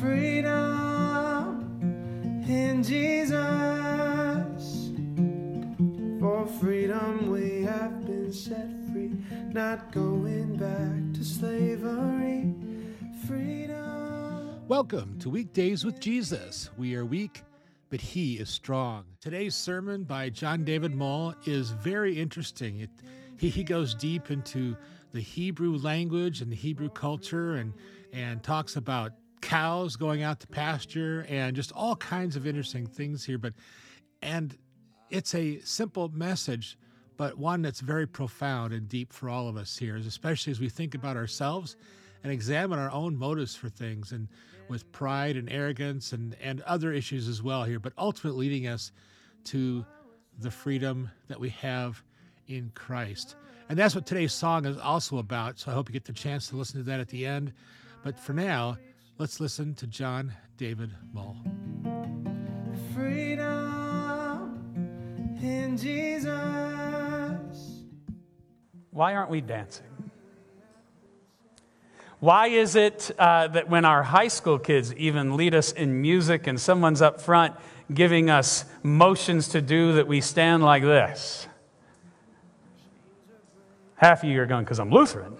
freedom in Jesus. For freedom we have been set free, not going back to slavery. Freedom. Welcome to Weekdays with Jesus. We are weak, but He is strong. Today's sermon by John David Mull is very interesting. It, he, he goes deep into the Hebrew language and the Hebrew culture and, and talks about cows going out to pasture and just all kinds of interesting things here. But and it's a simple message, but one that's very profound and deep for all of us here, especially as we think about ourselves and examine our own motives for things and with pride and arrogance and, and other issues as well here, but ultimately leading us to the freedom that we have in Christ. And that's what today's song is also about. So I hope you get the chance to listen to that at the end. But for now, let's listen to John David Mull. Freedom in Jesus. Why aren't we dancing? Why is it uh, that when our high school kids even lead us in music and someone's up front giving us motions to do that we stand like this? Half of you are going, because I'm Lutheran.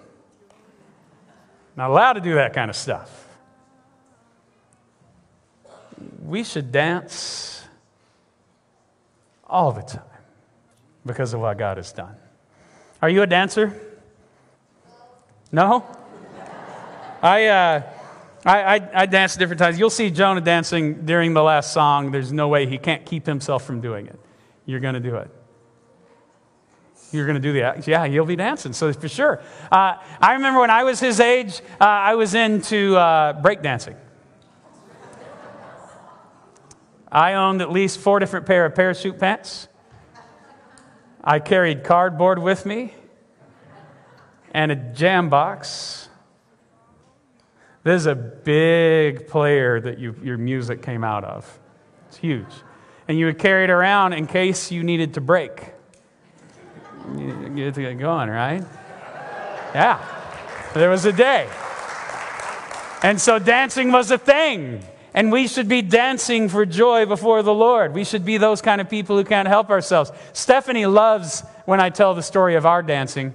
Not allowed to do that kind of stuff. We should dance all the time because of what God has done. Are you a dancer? No? I, uh, I, I, I dance different times. You'll see Jonah dancing during the last song. There's no way he can't keep himself from doing it. You're going to do it. You're going to do the. Yeah, you'll be dancing, so for sure. Uh, I remember when I was his age, uh, I was into uh, breakdancing. I owned at least four different pair of parachute pants. I carried cardboard with me and a jam box. This is a big player that you, your music came out of. It's huge. And you would carry it around in case you needed to break. You get to get going, right? Yeah. There was a day. And so dancing was a thing. And we should be dancing for joy before the Lord. We should be those kind of people who can't help ourselves. Stephanie loves when I tell the story of our dancing.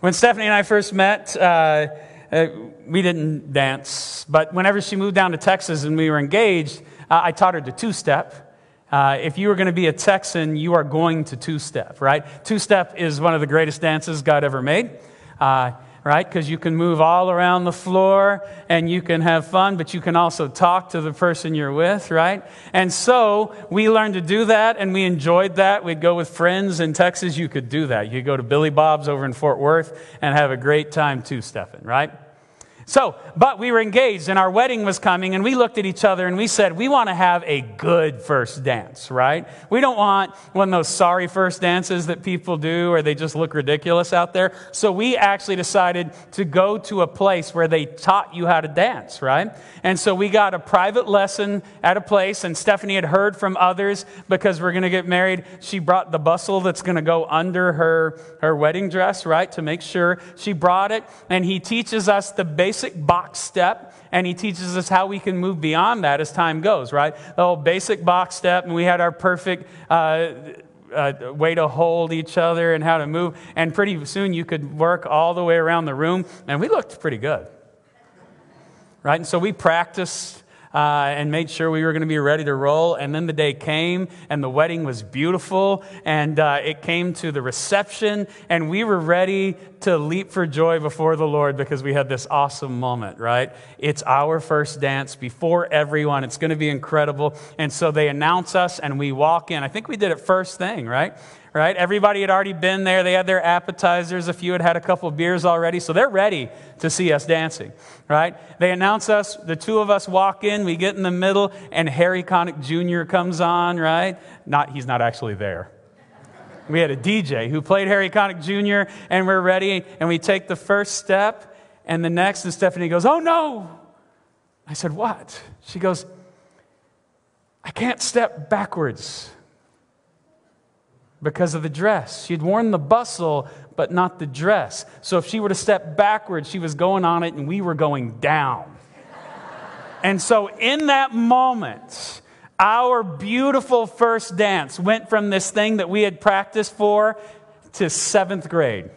When Stephanie and I first met, uh, uh, we didn't dance. But whenever she moved down to Texas and we were engaged, uh, I taught her to two step. Uh, if you are going to be a Texan, you are going to two step, right? Two step is one of the greatest dances God ever made. Right? Because you can move all around the floor and you can have fun, but you can also talk to the person you're with, right? And so we learned to do that and we enjoyed that. We'd go with friends in Texas, you could do that. You go to Billy Bob's over in Fort Worth and have a great time too, Stefan, right? So, but we were engaged and our wedding was coming and we looked at each other and we said, we want to have a good first dance, right? We don't want one of those sorry first dances that people do or they just look ridiculous out there. So we actually decided to go to a place where they taught you how to dance, right? And so we got a private lesson at a place and Stephanie had heard from others because we're going to get married. She brought the bustle that's going to go under her, her wedding dress, right? To make sure she brought it and he teaches us the basic basic box step, and he teaches us how we can move beyond that as time goes, right? The whole basic box step, and we had our perfect uh, uh, way to hold each other and how to move. And pretty soon you could work all the way around the room, and we looked pretty good. Right? And so we practiced uh, and made sure we were going to be ready to roll. And then the day came, and the wedding was beautiful, and uh, it came to the reception, and we were ready to leap for joy before the Lord because we had this awesome moment, right? It's our first dance before everyone. It's going to be incredible. And so they announce us, and we walk in. I think we did it first thing, right? Right? Everybody had already been there. They had their appetizers. A few had had a couple of beers already, so they're ready to see us dancing, right? They announce us. The two of us walk in. We get in the middle, and Harry Connick Jr. comes on, right? Not, he's not actually there. We had a DJ who played Harry Connick Jr., and we're ready, and we take the first step, and the next, and Stephanie goes, Oh no! I said, What? She goes, I can't step backwards because of the dress. She'd worn the bustle, but not the dress. So if she were to step backwards, she was going on it and we were going down. and so in that moment, our beautiful first dance went from this thing that we had practiced for to seventh grade.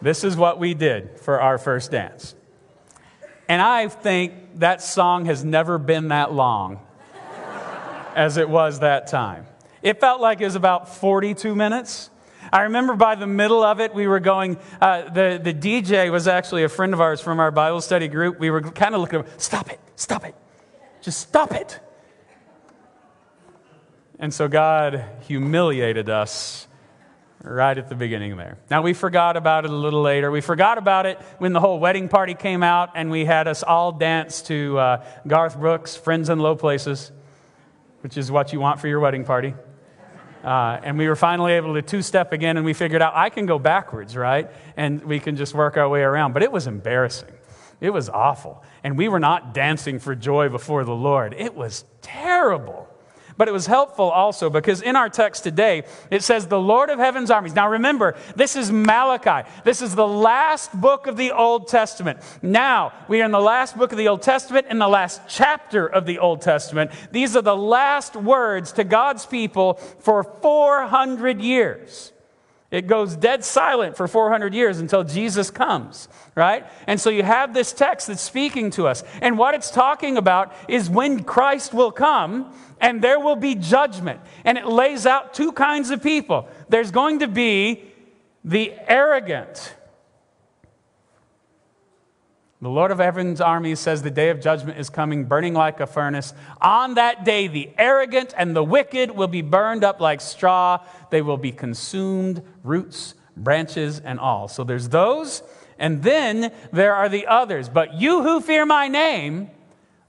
this is what we did for our first dance. And I think that song has never been that long as it was that time. It felt like it was about 42 minutes. I remember by the middle of it, we were going, uh, the, the DJ was actually a friend of ours from our Bible study group. We were kind of looking stop it, stop it, just stop it. And so God humiliated us right at the beginning there. Now, we forgot about it a little later. We forgot about it when the whole wedding party came out and we had us all dance to uh, Garth Brooks' Friends in Low Places, which is what you want for your wedding party. Uh, and we were finally able to two step again, and we figured out I can go backwards, right? And we can just work our way around. But it was embarrassing. It was awful. And we were not dancing for joy before the Lord. It was terrible. But it was helpful also because in our text today, it says, The Lord of heaven's armies. Now remember, this is Malachi. This is the last book of the Old Testament. Now, we are in the last book of the Old Testament, in the last chapter of the Old Testament. These are the last words to God's people for 400 years. It goes dead silent for 400 years until Jesus comes, right? And so you have this text that's speaking to us. And what it's talking about is when Christ will come and there will be judgment. And it lays out two kinds of people. There's going to be the arrogant. The Lord of heaven's armies says the day of judgment is coming, burning like a furnace. On that day, the arrogant and the wicked will be burned up like straw. They will be consumed, roots, branches, and all. So there's those, and then there are the others. But you who fear my name,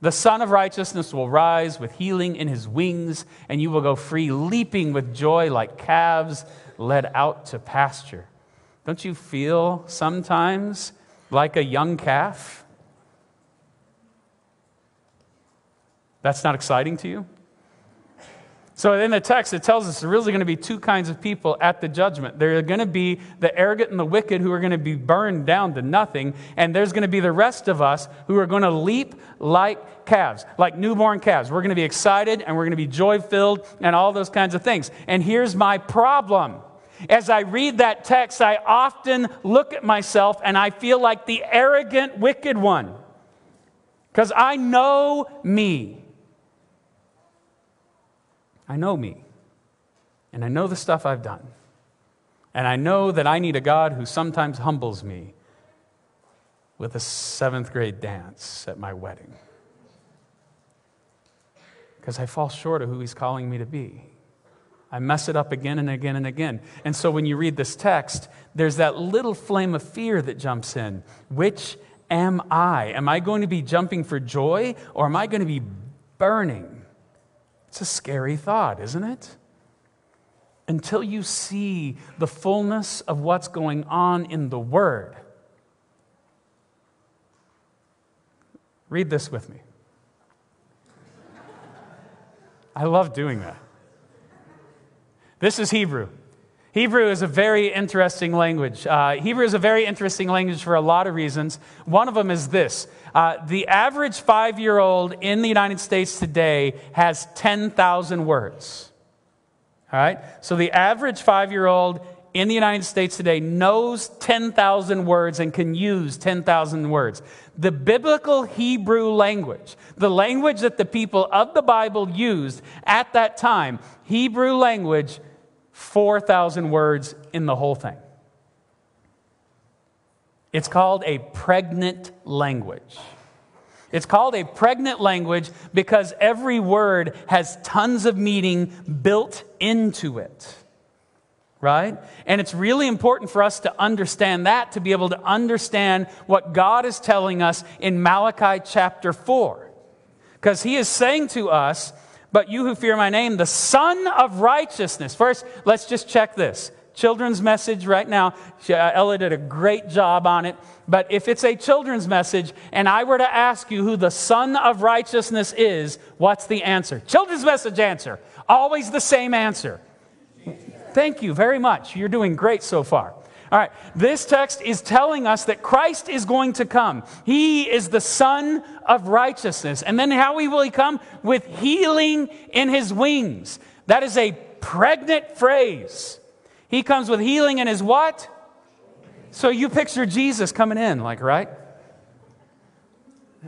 the Son of Righteousness will rise with healing in his wings, and you will go free, leaping with joy like calves led out to pasture. Don't you feel sometimes like a young calf? That's not exciting to you? So in the text, it tells us there's really going to be two kinds of people at the judgment. There are going to be the arrogant and the wicked who are going to be burned down to nothing, and there's going to be the rest of us who are going to leap like calves, like newborn calves. We're going to be excited and we're going to be joy filled and all those kinds of things. And here's my problem. As I read that text, I often look at myself and I feel like the arrogant, wicked one. Because I know me. I know me. And I know the stuff I've done. And I know that I need a God who sometimes humbles me with a seventh grade dance at my wedding. Because I fall short of who he's calling me to be. I mess it up again and again and again. And so when you read this text, there's that little flame of fear that jumps in. Which am I? Am I going to be jumping for joy or am I going to be burning? It's a scary thought, isn't it? Until you see the fullness of what's going on in the Word. Read this with me. I love doing that. This is Hebrew. Hebrew is a very interesting language. Uh, Hebrew is a very interesting language for a lot of reasons. One of them is this uh, the average five year old in the United States today has 10,000 words. All right? So the average five year old in the United States today knows 10,000 words and can use 10,000 words. The biblical Hebrew language, the language that the people of the Bible used at that time, Hebrew language 4,000 words in the whole thing. It's called a pregnant language. It's called a pregnant language because every word has tons of meaning built into it. Right? And it's really important for us to understand that, to be able to understand what God is telling us in Malachi chapter 4. Because he is saying to us, but you who fear my name, the Son of Righteousness. First, let's just check this. Children's message right now. Uh, Ella did a great job on it. But if it's a children's message and I were to ask you who the Son of Righteousness is, what's the answer? Children's message answer. Always the same answer Thank you very much. You're doing great so far. All right, this text is telling us that Christ is going to come. He is the Son of righteousness. And then how will he come? With healing in his wings. That is a pregnant phrase. He comes with healing in his what? So you picture Jesus coming in, like, right?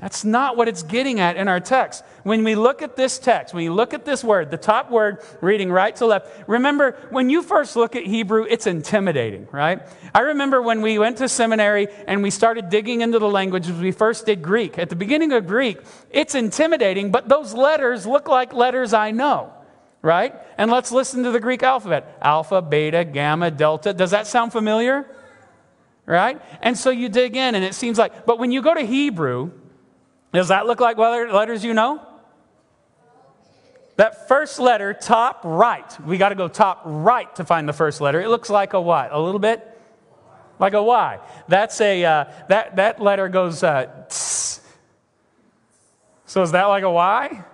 That's not what it's getting at in our text. When we look at this text, when you look at this word, the top word reading right to left, remember when you first look at Hebrew, it's intimidating, right? I remember when we went to seminary and we started digging into the languages, we first did Greek. At the beginning of Greek, it's intimidating, but those letters look like letters I know, right? And let's listen to the Greek alphabet alpha, beta, gamma, delta. Does that sound familiar? Right? And so you dig in, and it seems like, but when you go to Hebrew, does that look like letters you know? That first letter, top right, we got to go top right to find the first letter. It looks like a what? A little bit? Like a Y. That's a, uh, that, that letter goes, uh, tss. So is that like a Y?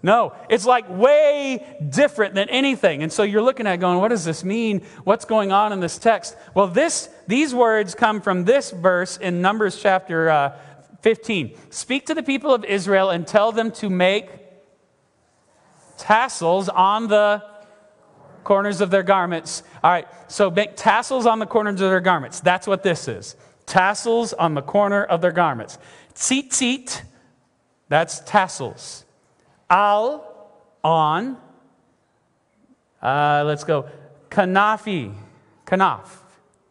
No, it's like way different than anything. And so you're looking at going, what does this mean? What's going on in this text? Well, this, these words come from this verse in Numbers chapter uh, 15. Speak to the people of Israel and tell them to make tassels on the corners of their garments. All right, so make tassels on the corners of their garments. That's what this is. Tassels on the corner of their garments. Tzitzit, that's tassels. Al, on. Uh, let's go. Kanafi, kanaf,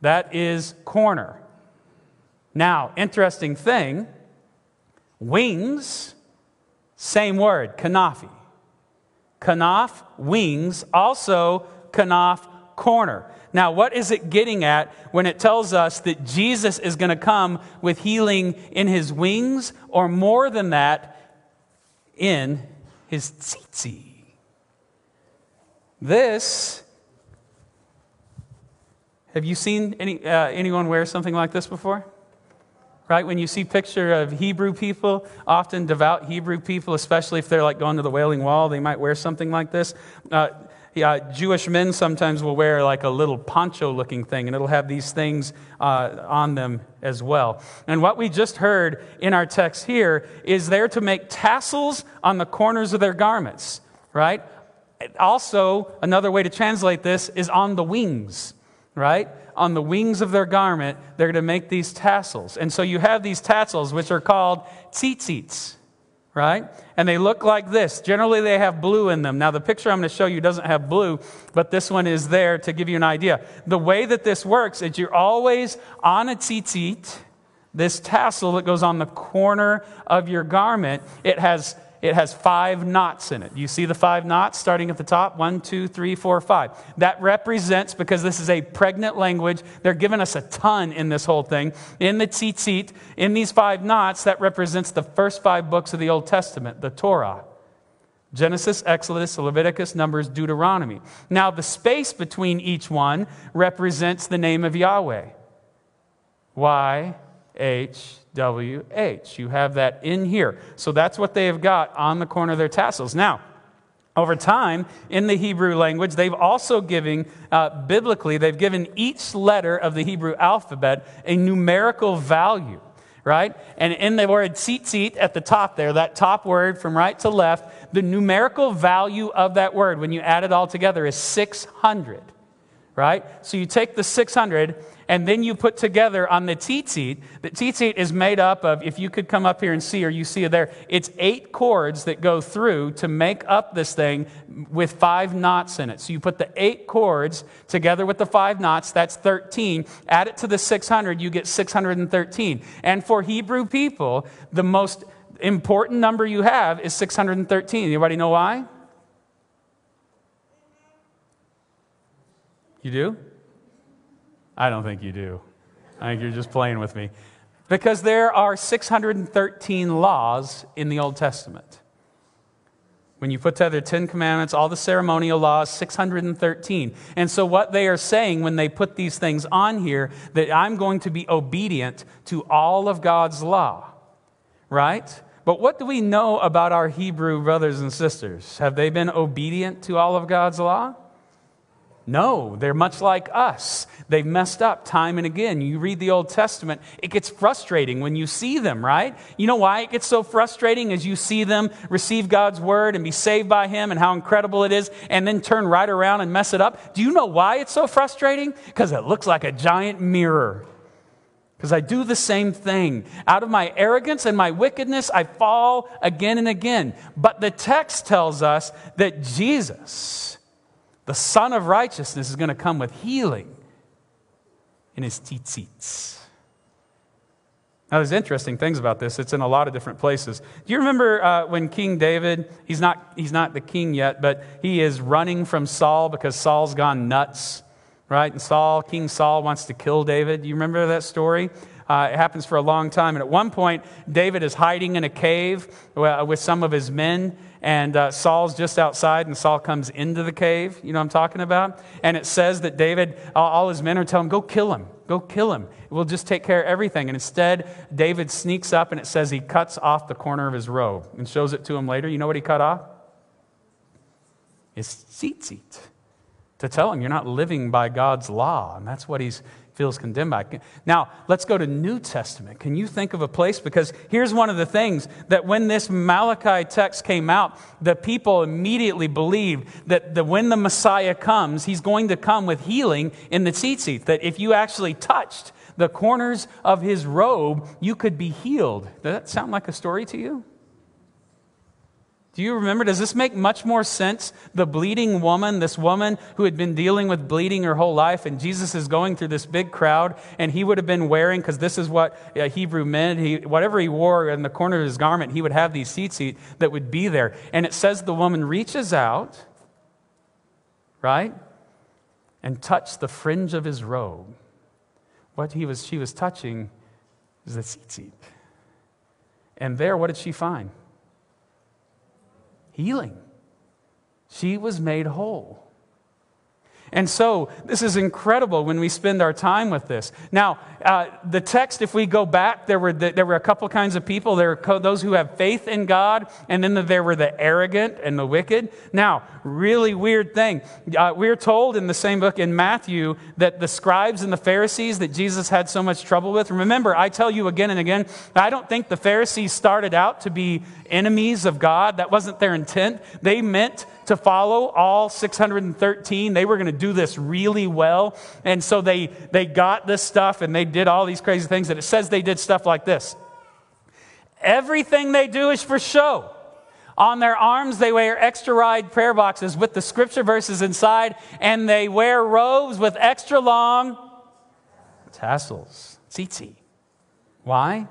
that is corner. Now, interesting thing Wings, same word, kanafi. Kanaf, wings, also kanaf, corner. Now, what is it getting at when it tells us that Jesus is going to come with healing in his wings, or more than that, in his tzitzi? This, have you seen any, uh, anyone wear something like this before? Right? When you see picture of Hebrew people, often devout Hebrew people, especially if they're like going to the Wailing Wall, they might wear something like this. Uh, yeah, Jewish men sometimes will wear like a little poncho looking thing, and it'll have these things uh, on them as well. And what we just heard in our text here is they're to make tassels on the corners of their garments, right? Also, another way to translate this is on the wings, right? On the wings of their garment, they're going to make these tassels. And so you have these tassels, which are called tzitzits, right? And they look like this. Generally, they have blue in them. Now, the picture I'm going to show you doesn't have blue, but this one is there to give you an idea. The way that this works is you're always on a tzitzit, this tassel that goes on the corner of your garment. It has it has five knots in it. You see the five knots starting at the top? One, two, three, four, five. That represents, because this is a pregnant language, they're giving us a ton in this whole thing. In the tzitzit, in these five knots, that represents the first five books of the Old Testament, the Torah. Genesis, Exodus, Leviticus, Numbers, Deuteronomy. Now, the space between each one represents the name of Yahweh. Y H W H. You have that in here. So that's what they have got on the corner of their tassels. Now, over time, in the Hebrew language, they've also given, uh, biblically, they've given each letter of the Hebrew alphabet a numerical value, right? And in the word tzitzit at the top there, that top word from right to left, the numerical value of that word, when you add it all together, is 600, right? So you take the 600 and then you put together on the tzitzit, the tzitzit is made up of, if you could come up here and see, or you see it there, it's eight cords that go through to make up this thing with five knots in it. So you put the eight cords together with the five knots, that's 13. Add it to the 600, you get 613. And for Hebrew people, the most important number you have is 613. Anybody know why? You do? I don't think you do. I think you're just playing with me. Because there are 613 laws in the Old Testament. When you put together Ten Commandments, all the ceremonial laws, 613. And so, what they are saying when they put these things on here, that I'm going to be obedient to all of God's law, right? But what do we know about our Hebrew brothers and sisters? Have they been obedient to all of God's law? No, they're much like us. They've messed up time and again. You read the Old Testament, it gets frustrating when you see them, right? You know why it gets so frustrating as you see them receive God's word and be saved by Him and how incredible it is, and then turn right around and mess it up? Do you know why it's so frustrating? Because it looks like a giant mirror. Because I do the same thing. Out of my arrogance and my wickedness, I fall again and again. But the text tells us that Jesus, the Son of Righteousness is going to come with healing in his tzitzits. Now, there's interesting things about this. It's in a lot of different places. Do you remember uh, when King David, he's not, he's not the king yet, but he is running from Saul because Saul's gone nuts, right? And Saul, King Saul, wants to kill David. Do you remember that story? Uh, it happens for a long time. And at one point, David is hiding in a cave uh, with some of his men, and uh, Saul's just outside, and Saul comes into the cave. You know what I'm talking about? And it says that David, all his men are telling him, Go kill him. Go kill him. We'll just take care of everything. And instead, David sneaks up, and it says he cuts off the corner of his robe and shows it to him later. You know what he cut off? His tzitzit. To tell him you're not living by God's law. And that's what he's feels condemned by. Now, let's go to New Testament. Can you think of a place? Because here's one of the things that when this Malachi text came out, the people immediately believed that the, when the Messiah comes, he's going to come with healing in the tzitzit. That if you actually touched the corners of his robe, you could be healed. Does that sound like a story to you? Do you remember? Does this make much more sense? The bleeding woman, this woman who had been dealing with bleeding her whole life, and Jesus is going through this big crowd, and he would have been wearing, because this is what a Hebrew men, he, whatever he wore in the corner of his garment, he would have these tzitzit that would be there. And it says the woman reaches out, right, and touched the fringe of his robe. What he was, she was touching is the tzitzit. And there, what did she find? Healing. She was made whole. And so, this is incredible when we spend our time with this. Now, uh, the text, if we go back, there were, the, there were a couple kinds of people. There were those who have faith in God, and then there were the arrogant and the wicked. Now, really weird thing. Uh, we're told in the same book in Matthew that the scribes and the Pharisees that Jesus had so much trouble with. Remember, I tell you again and again, I don't think the Pharisees started out to be enemies of God. That wasn't their intent. They meant to follow all 613. They were going to do this really well. And so they, they got this stuff and they did all these crazy things. And it says they did stuff like this everything they do is for show. On their arms, they wear extra wide prayer boxes with the scripture verses inside, and they wear robes with extra long tassels. Tzitzit. Why?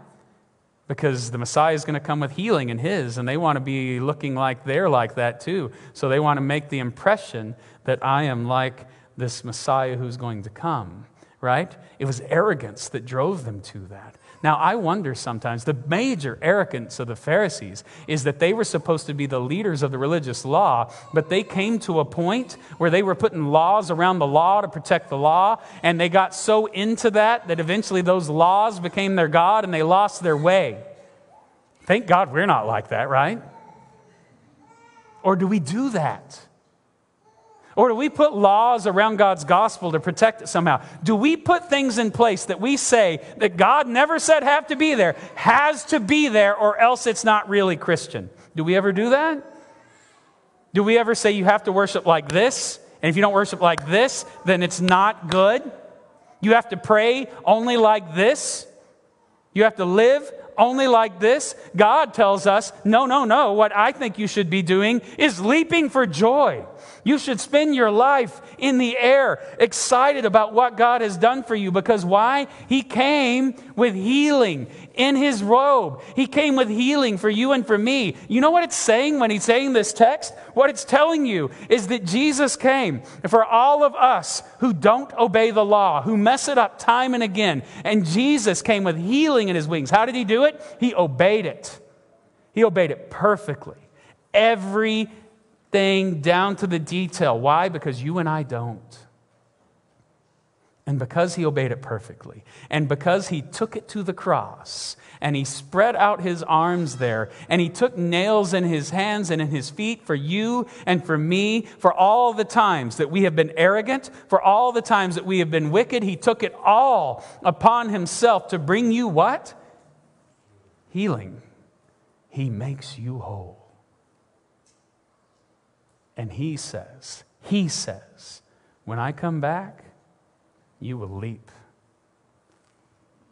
Because the Messiah is going to come with healing in his, and they want to be looking like they're like that too. So they want to make the impression that I am like this Messiah who's going to come, right? It was arrogance that drove them to that. Now, I wonder sometimes, the major arrogance of the Pharisees is that they were supposed to be the leaders of the religious law, but they came to a point where they were putting laws around the law to protect the law, and they got so into that that eventually those laws became their God and they lost their way. Thank God we're not like that, right? Or do we do that? Or do we put laws around God's gospel to protect it somehow? Do we put things in place that we say that God never said have to be there, has to be there, or else it's not really Christian? Do we ever do that? Do we ever say you have to worship like this? And if you don't worship like this, then it's not good? You have to pray only like this? You have to live only like this? God tells us, no, no, no. What I think you should be doing is leaping for joy you should spend your life in the air, excited about what God has done for you. Because why? He came with healing in his robe. He came with healing for you and for me. You know what it's saying when he's saying this text? What it's telling you is that Jesus came for all of us who don't obey the law, who mess it up time and again. And Jesus came with healing in his wings. How did he do it? He obeyed it. He obeyed it perfectly. Everything down to the detail. Why? Because you and I don't. And because he obeyed it perfectly, and because he took it to the cross, and he spread out his arms there, and he took nails in his hands and in his feet for you and for me, for all the times that we have been arrogant, for all the times that we have been wicked, he took it all upon himself to bring you what? Healing. He makes you whole. And he says, He says, when I come back, you will leap.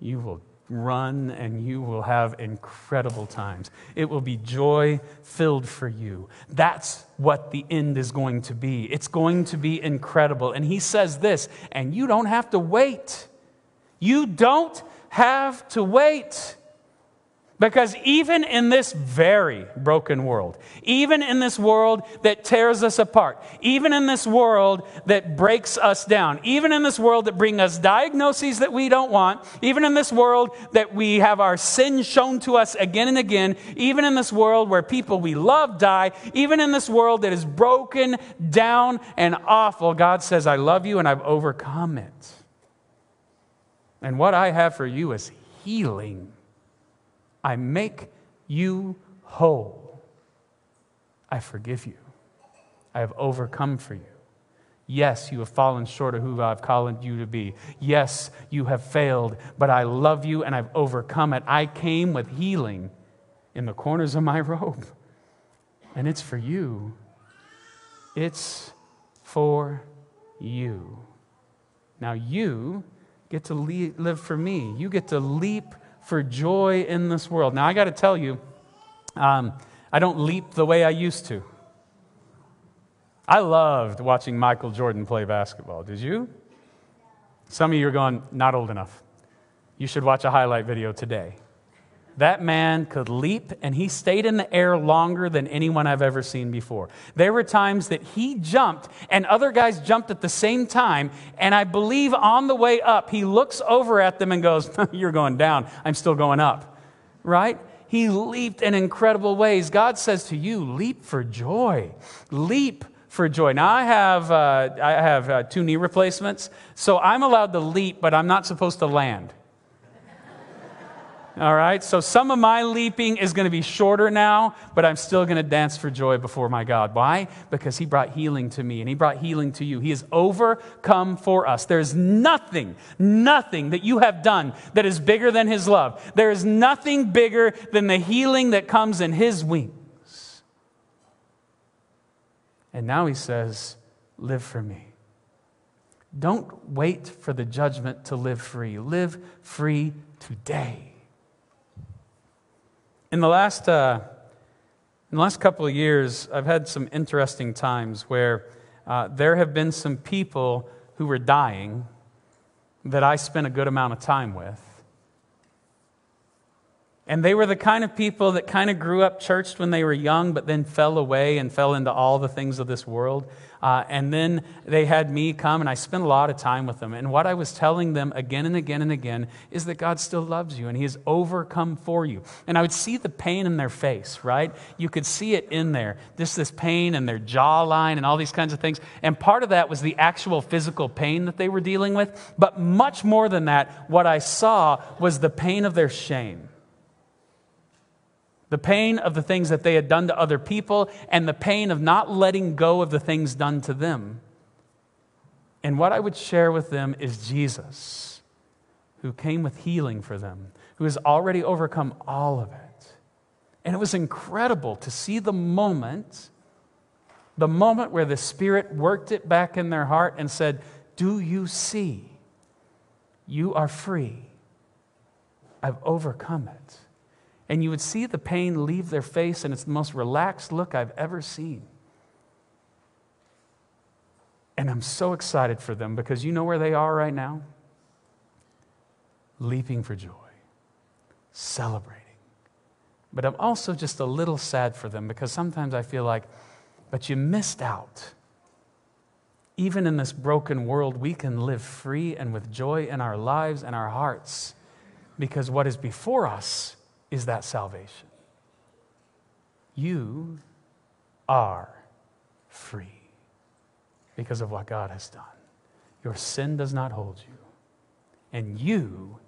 You will run and you will have incredible times. It will be joy filled for you. That's what the end is going to be. It's going to be incredible. And he says this, and you don't have to wait. You don't have to wait. Because even in this very broken world, even in this world that tears us apart, even in this world that breaks us down, even in this world that brings us diagnoses that we don't want, even in this world that we have our sins shown to us again and again, even in this world where people we love die, even in this world that is broken down and awful, God says, I love you and I've overcome it. And what I have for you is healing. I make you whole. I forgive you. I have overcome for you. Yes, you have fallen short of who I've called you to be. Yes, you have failed, but I love you and I've overcome it. I came with healing in the corners of my robe, and it's for you. It's for you. Now you get to live for me. You get to leap for joy in this world. Now, I got to tell you, um, I don't leap the way I used to. I loved watching Michael Jordan play basketball. Did you? Some of you are going, not old enough. You should watch a highlight video today. That man could leap and he stayed in the air longer than anyone I've ever seen before. There were times that he jumped and other guys jumped at the same time. And I believe on the way up, he looks over at them and goes, You're going down. I'm still going up. Right? He leaped in incredible ways. God says to you, Leap for joy. Leap for joy. Now, I have, uh, I have uh, two knee replacements, so I'm allowed to leap, but I'm not supposed to land. All right, so some of my leaping is going to be shorter now, but I'm still going to dance for joy before my God. Why? Because He brought healing to me and He brought healing to you. He has overcome for us. There's nothing, nothing that you have done that is bigger than His love. There is nothing bigger than the healing that comes in His wings. And now He says, Live for me. Don't wait for the judgment to live free. Live free today. In the last, uh, in the last couple of years, I've had some interesting times where uh, there have been some people who were dying that I spent a good amount of time with. And they were the kind of people that kind of grew up churched when they were young, but then fell away and fell into all the things of this world. Uh, and then they had me come, and I spent a lot of time with them. And what I was telling them again and again and again is that God still loves you, and He has overcome for you. And I would see the pain in their face, right? You could see it in there, just this pain in their jawline and all these kinds of things. And part of that was the actual physical pain that they were dealing with. But much more than that, what I saw was the pain of their shame the pain of the things that they had done to other people, and the pain of not letting go of the things done to them. And what I would share with them is Jesus, who came with healing for them, who has already overcome all of it. And it was incredible to see the moment, the moment where the Spirit worked it back in their heart and said, Do you see? You are free. I've overcome it and you would see the pain leave their face, and it's the most relaxed look I've ever seen. And I'm so excited for them because you know where they are right now? Leaping for joy, celebrating. But I'm also just a little sad for them because sometimes I feel like, but you missed out. Even in this broken world, we can live free and with joy in our lives and our hearts because what is before us is that salvation. You are free because of what God has done. Your sin does not hold you, and you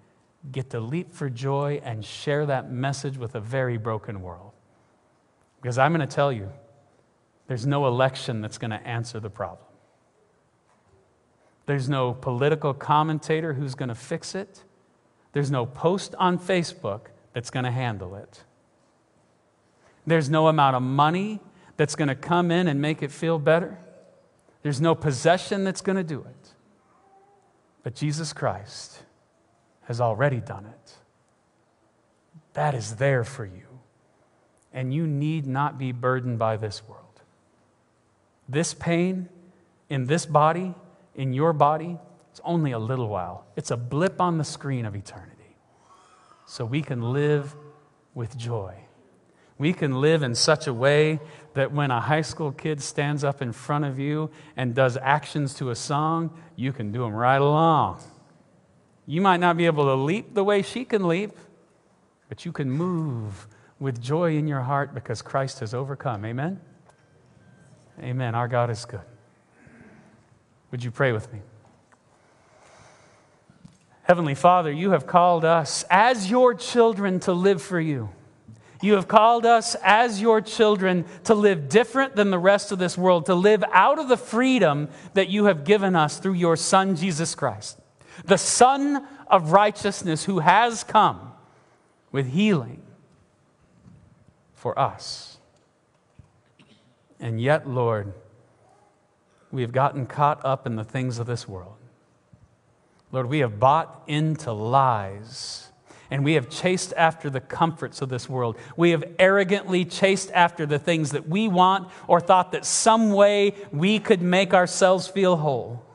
get to leap for joy and share that message with a very broken world. Because I'm going to tell you, there's no election that's going to answer the problem. There's no political commentator who's going to fix it. There's no post on Facebook that's going to handle it. There's no amount of money that's going to come in and make it feel better. There's no possession that's going to do it. But Jesus Christ has already done it. That is there for you. And you need not be burdened by this world. This pain in this body, in your body, it's only a little while. It's a blip on the screen of eternity. So we can live with joy. We can live in such a way that when a high school kid stands up in front of you and does actions to a song, you can do them right along. You might not be able to leap the way she can leap, but you can move with joy in your heart because Christ has overcome. Amen? Amen. Our God is good. Would you pray with me? Heavenly Father, you have called us as your children to live for you. You have called us as your children to live different than the rest of this world, to live out of the freedom that you have given us through your Son, Jesus Christ, the Son of righteousness who has come with healing for us. And yet, Lord, we have gotten caught up in the things of this world. Lord, we have bought into lies and we have chased after the comforts of this world. We have arrogantly chased after the things that we want or thought that some way we could make ourselves feel whole.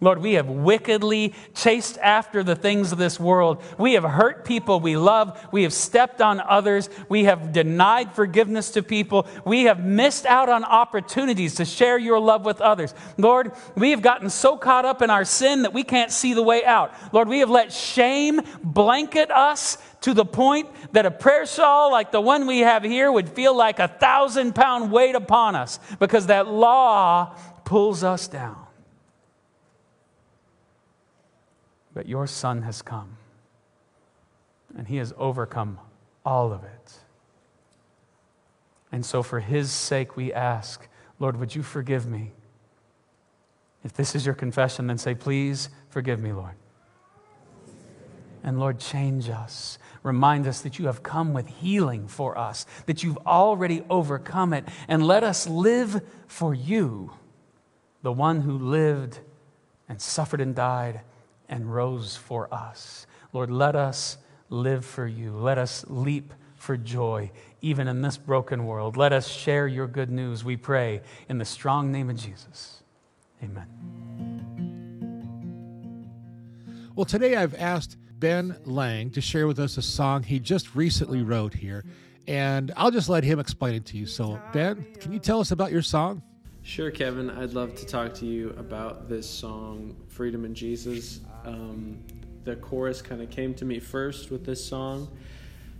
Lord, we have wickedly chased after the things of this world. We have hurt people we love. We have stepped on others. We have denied forgiveness to people. We have missed out on opportunities to share your love with others. Lord, we have gotten so caught up in our sin that we can't see the way out. Lord, we have let shame blanket us to the point that a prayer shawl like the one we have here would feel like a thousand pound weight upon us because that law pulls us down. But your Son has come, and He has overcome all of it. And so, for His sake, we ask, Lord, would you forgive me? If this is your confession, then say, Please forgive me, Lord. And Lord, change us. Remind us that you have come with healing for us, that you've already overcome it. And let us live for you, the one who lived and suffered and died and rose for us. Lord, let us live for you. Let us leap for joy, even in this broken world. Let us share your good news, we pray, in the strong name of Jesus. Amen. Well, today I've asked Ben Lange to share with us a song he just recently wrote here, and I'll just let him explain it to you. So, Ben, can you tell us about your song? Sure, Kevin. I'd love to talk to you about this song, Freedom in Jesus. Um, the chorus kind of came to me first with this song.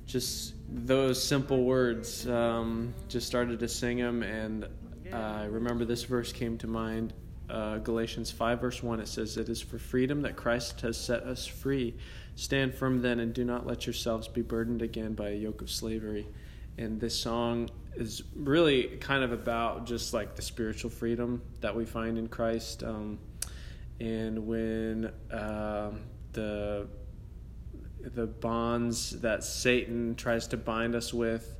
Just those simple words, um, just started to sing them, and I remember this verse came to mind. Uh, Galatians 5, verse 1, it says, It is for freedom that Christ has set us free. Stand firm then, and do not let yourselves be burdened again by a yoke of slavery. And this song is really kind of about just like the spiritual freedom that we find in Christ. Um, and when um, the the bonds that Satan tries to bind us with,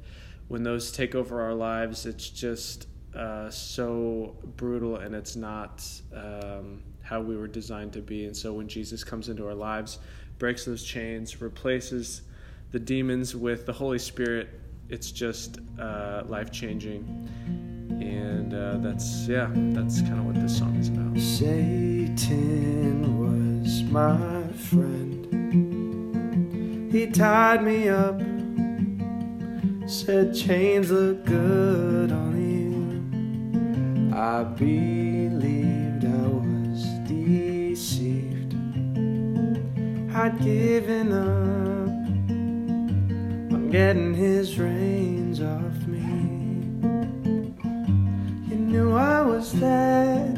when those take over our lives, it's just uh, so brutal, and it's not um, how we were designed to be. And so, when Jesus comes into our lives, breaks those chains, replaces the demons with the Holy Spirit it's just uh, life changing. And uh, that's, yeah, that's kind of what this song is about. Satan was my friend. He tied me up, said chains look good on you. I believed I was deceived. I'd given up I'm getting his reins off You I was there,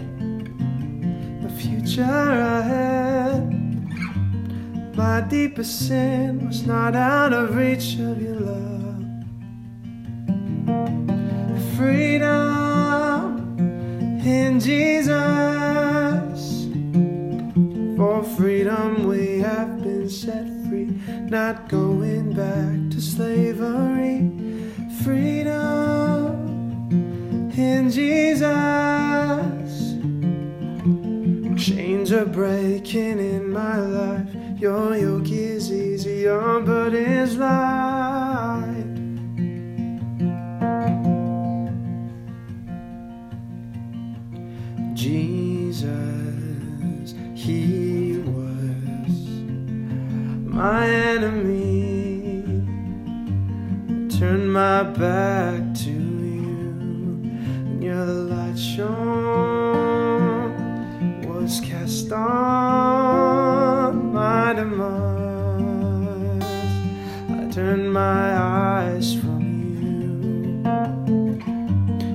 the future I had. my deepest sin was not out of reach of your love. Freedom in Jesus. For freedom we have been set free, not going back to slavery. Breaking in my life. Your yoke is easy, your burden is light. Jesus, He was my enemy. Turned my back I turned my eyes from you.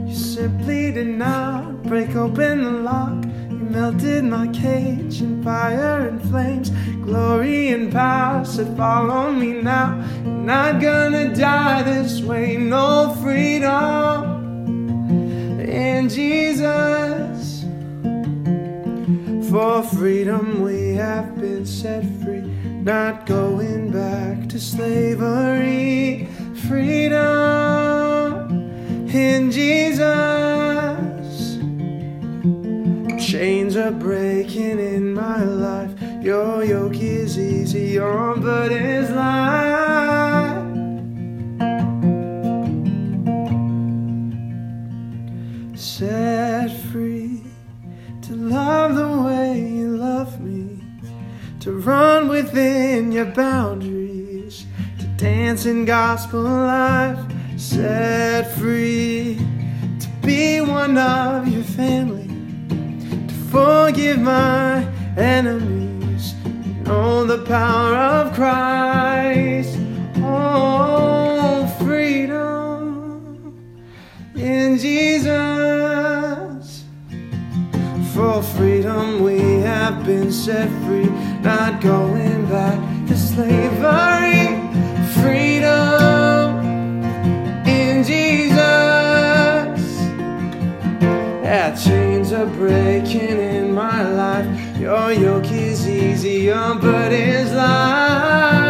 You simply did not break open the lock. You melted my cage in fire and flames. Glory and power said, Follow me now. You're not gonna die this way. No freedom in Jesus. For freedom we have been set free, not going back to slavery. Freedom in Jesus. Chains are breaking in my life. Your yoke is easy, your burden is light. Run within your boundaries, to dance in gospel life, set free to be one of your family, to forgive my enemies, know the power of Christ. Oh, freedom in Jesus. For freedom we have been set free, not going back to slavery. Freedom in Jesus. Yeah, chains are breaking in my life. Your yoke is easy, your burden is light.